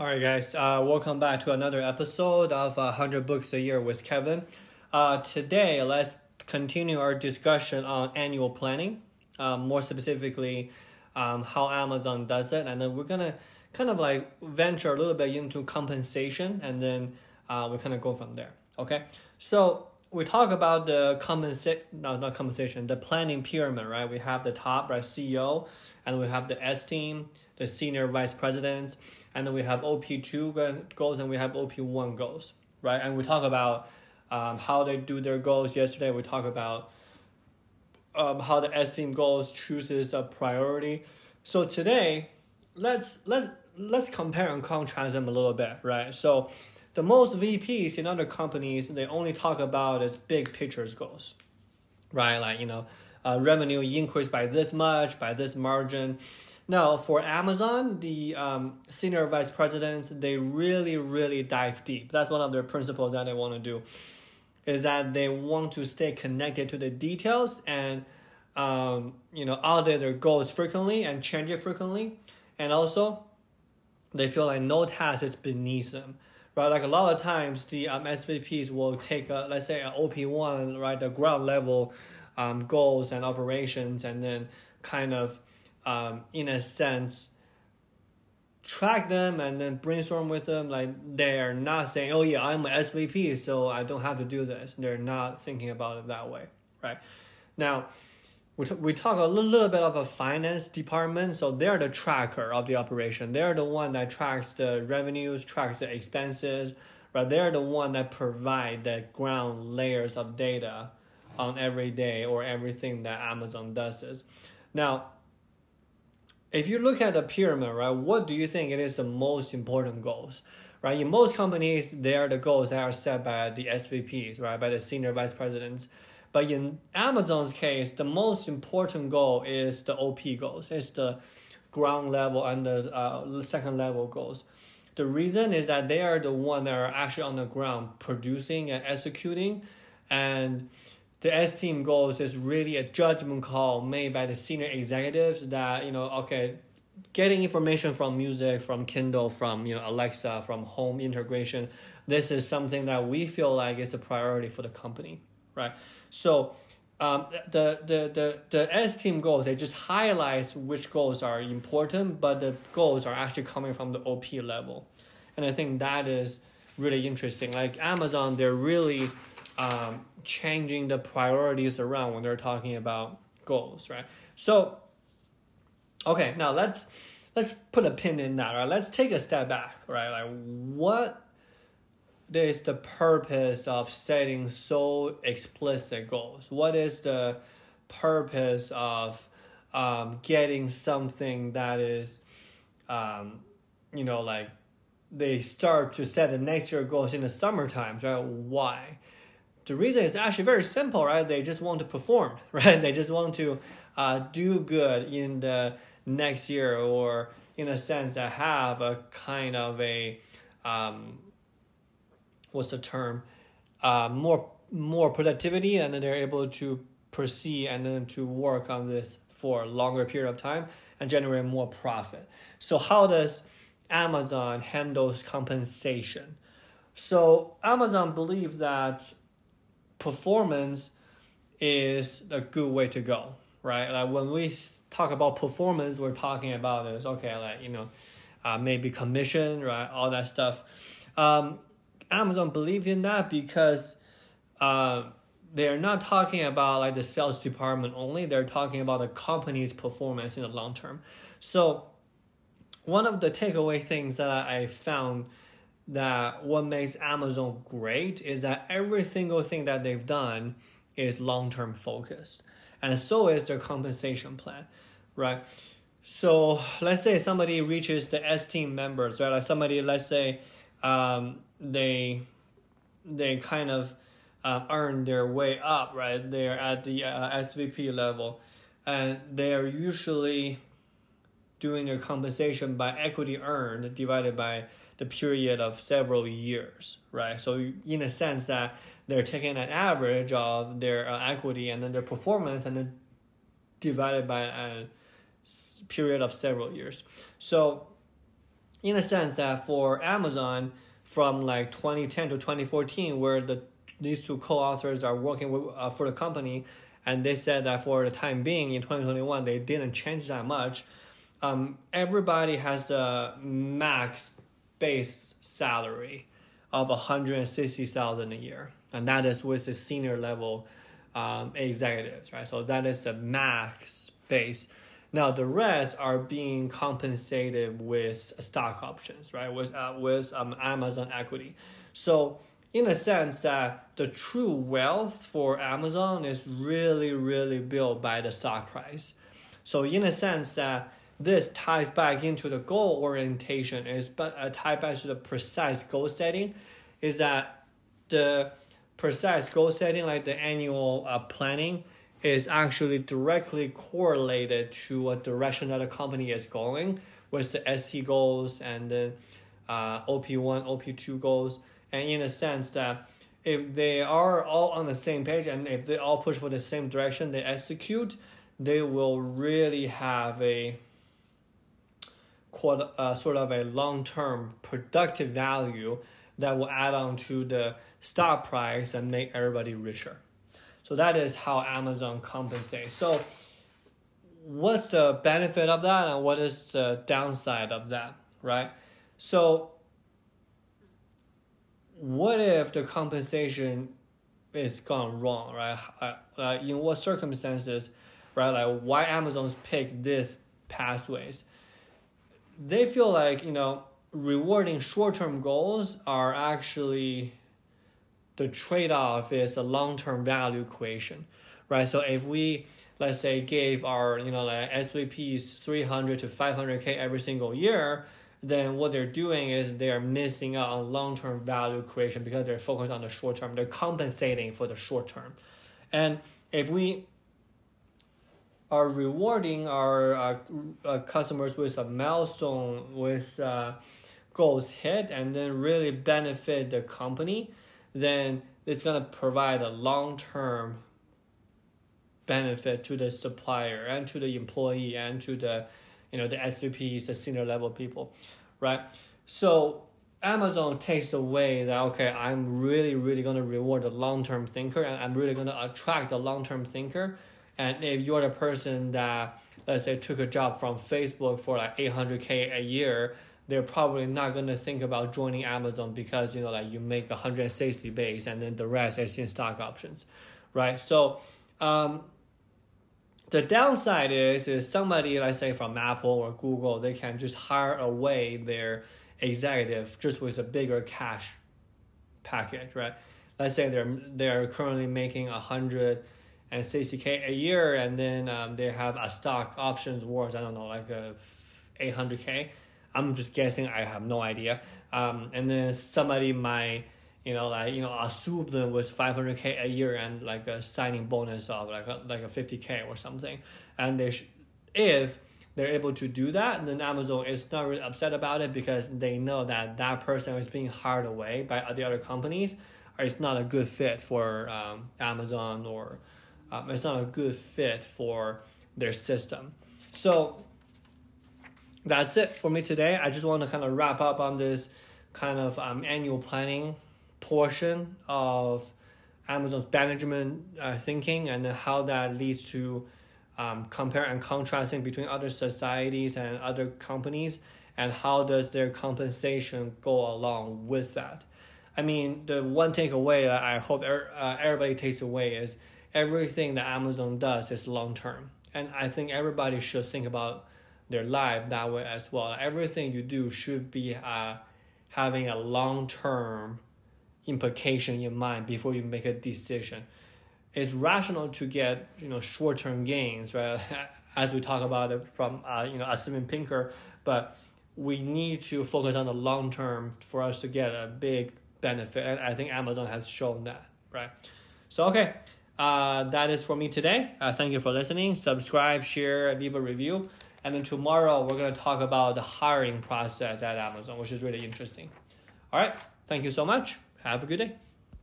All right, guys, uh, welcome back to another episode of uh, 100 Books a Year with Kevin. Uh, today, let's continue our discussion on annual planning, um, more specifically, um, how Amazon does it. And then we're going to kind of like venture a little bit into compensation and then uh, we kind of go from there. Okay, so we talk about the compensation, no, not compensation, the planning pyramid, right? We have the top, right, CEO, and we have the S team, the senior vice presidents and then we have OP2 goals and we have OP1 goals, right? And we talk about um, how they do their goals. Yesterday we talk about um, how the S team goals chooses a priority. So today, let's let's let's compare and contrast them a little bit, right? So the most VPs in other companies they only talk about is big pictures goals, right? Like you know, uh, revenue increased by this much, by this margin now, for Amazon, the um, senior vice presidents, they really, really dive deep. That's one of their principles that they want to do, is that they want to stay connected to the details and, um, you know, audit their goals frequently and change it frequently. And also, they feel like no task is beneath them, right? Like a lot of times, the um, SVPs will take, a, let's say, an OP1, right, the ground level um, goals and operations, and then kind of um, in a sense, track them and then brainstorm with them. Like they're not saying, "Oh yeah, I'm an SVP, so I don't have to do this." They're not thinking about it that way, right? Now, we, t- we talk a little, little bit of a finance department, so they're the tracker of the operation. They're the one that tracks the revenues, tracks the expenses, right? They're the one that provide the ground layers of data on every day or everything that Amazon does is. Now, if you look at the pyramid, right, what do you think it is the most important goals? Right, in most companies, they are the goals that are set by the SVPs, right, by the senior vice presidents. But in Amazon's case, the most important goal is the OP goals. It's the ground level and the uh, second level goals. The reason is that they are the one that are actually on the ground producing and executing, and the S team goals is really a judgment call made by the senior executives that, you know, okay, getting information from music, from Kindle, from, you know, Alexa, from home integration, this is something that we feel like is a priority for the company, right? So um, the, the, the, the S team goals, they just highlights which goals are important, but the goals are actually coming from the OP level. And I think that is really interesting. Like Amazon, they're really um, changing the priorities around when they're talking about goals, right? So, okay, now let's let's put a pin in that, right? Let's take a step back, right? Like, what is the purpose of setting so explicit goals? What is the purpose of um, getting something that is, um, you know, like they start to set the next year goals in the summer times, right? Why? The reason is actually very simple, right? They just want to perform, right? They just want to uh, do good in the next year, or in a sense, that have a kind of a um, what's the term? Uh, more more productivity, and then they're able to proceed and then to work on this for a longer period of time and generate more profit. So how does Amazon handles compensation? So Amazon believes that performance is a good way to go, right? Like when we talk about performance, we're talking about is okay, like you know, uh, maybe commission, right? All that stuff. Um, Amazon believe in that because uh, they're not talking about like the sales department only. They're talking about the company's performance in the long term. So one of the takeaway things that I found that what makes Amazon great is that every single thing that they've done is long term focused. And so is their compensation plan, right? So let's say somebody reaches the S team members, right? Like somebody, let's say, um, they they kind of uh, earn their way up, right? They're at the uh, SVP level, and they are usually doing their compensation by equity earned divided by the period of several years, right? So in a sense that they're taking an average of their uh, equity and then their performance and then divided by a period of several years. So in a sense that for Amazon from like 2010 to 2014, where the these two co-authors are working with, uh, for the company, and they said that for the time being in 2021 they didn't change that much. Um, everybody has a max base salary of 160,000 a year, and that is with the senior level um, executives, right? So that is the max base. Now the rest are being compensated with stock options, right? With uh, with um, Amazon equity. So in a sense that the true wealth for Amazon is really really built by the stock price. So in a sense that this ties back into the goal orientation is but uh, tied back to the precise goal setting is that the precise goal setting like the annual uh, planning is actually directly correlated to what direction that the company is going with the SC goals and the uh, OP1, OP2 goals. And in a sense that if they are all on the same page and if they all push for the same direction they execute, they will really have a quite, uh, sort of a long-term productive value that will add on to the stock price and make everybody richer. So that is how Amazon compensates. So what's the benefit of that and what is the downside of that, right? So what if the compensation is gone wrong, right? Uh, in what circumstances, right? Like why Amazon's pick this pathways? They feel like you know rewarding short term goals are actually the trade off is a long term value creation, right? So if we let's say gave our you know like SVPs three hundred to five hundred k every single year, then what they're doing is they are missing out on long term value creation because they're focused on the short term. They're compensating for the short term, and if we are rewarding our uh, uh, customers with a milestone with uh, goals hit and then really benefit the company then it's going to provide a long term benefit to the supplier and to the employee and to the you know the SVPs, the senior level people, right? So Amazon takes away that okay, I'm really really going to reward the long term thinker and I'm really going to attract the long term thinker. And if you're the person that let's say took a job from Facebook for like eight hundred k a year they're probably not going to think about joining Amazon because you know like you make 160 base and then the rest is in stock options, right? So um, the downside is is somebody let's say from Apple or Google they can just hire away their executive just with a bigger cash package, right? Let's say they're they're currently making a hundred and sixty k a year, and then um, they have a stock options worth I don't know like a eight hundred k I'm just guessing. I have no idea. Um, and then somebody might, you know, like you know, assume them with 500k a year and like a signing bonus of like a, like a 50k or something. And they, sh- if they're able to do that, then Amazon is not really upset about it because they know that that person is being hired away by the other companies. Or it's not a good fit for um, Amazon or um, it's not a good fit for their system. So that's it for me today. I just want to kind of wrap up on this kind of um, annual planning portion of Amazon's management uh, thinking and how that leads to um, compare and contrasting between other societies and other companies and how does their compensation go along with that. I mean, the one takeaway that I hope er, uh, everybody takes away is everything that Amazon does is long term. And I think everybody should think about their life that way as well. Everything you do should be uh, having a long term implication in mind before you make a decision. It's rational to get you know short term gains, right? As we talk about it from uh, you know Steven Pinker, but we need to focus on the long term for us to get a big benefit, and I think Amazon has shown that, right? So okay. Uh, that is for me today. Uh, thank you for listening. Subscribe, share, leave a review. And then tomorrow we're going to talk about the hiring process at Amazon, which is really interesting. All right. Thank you so much. Have a good day.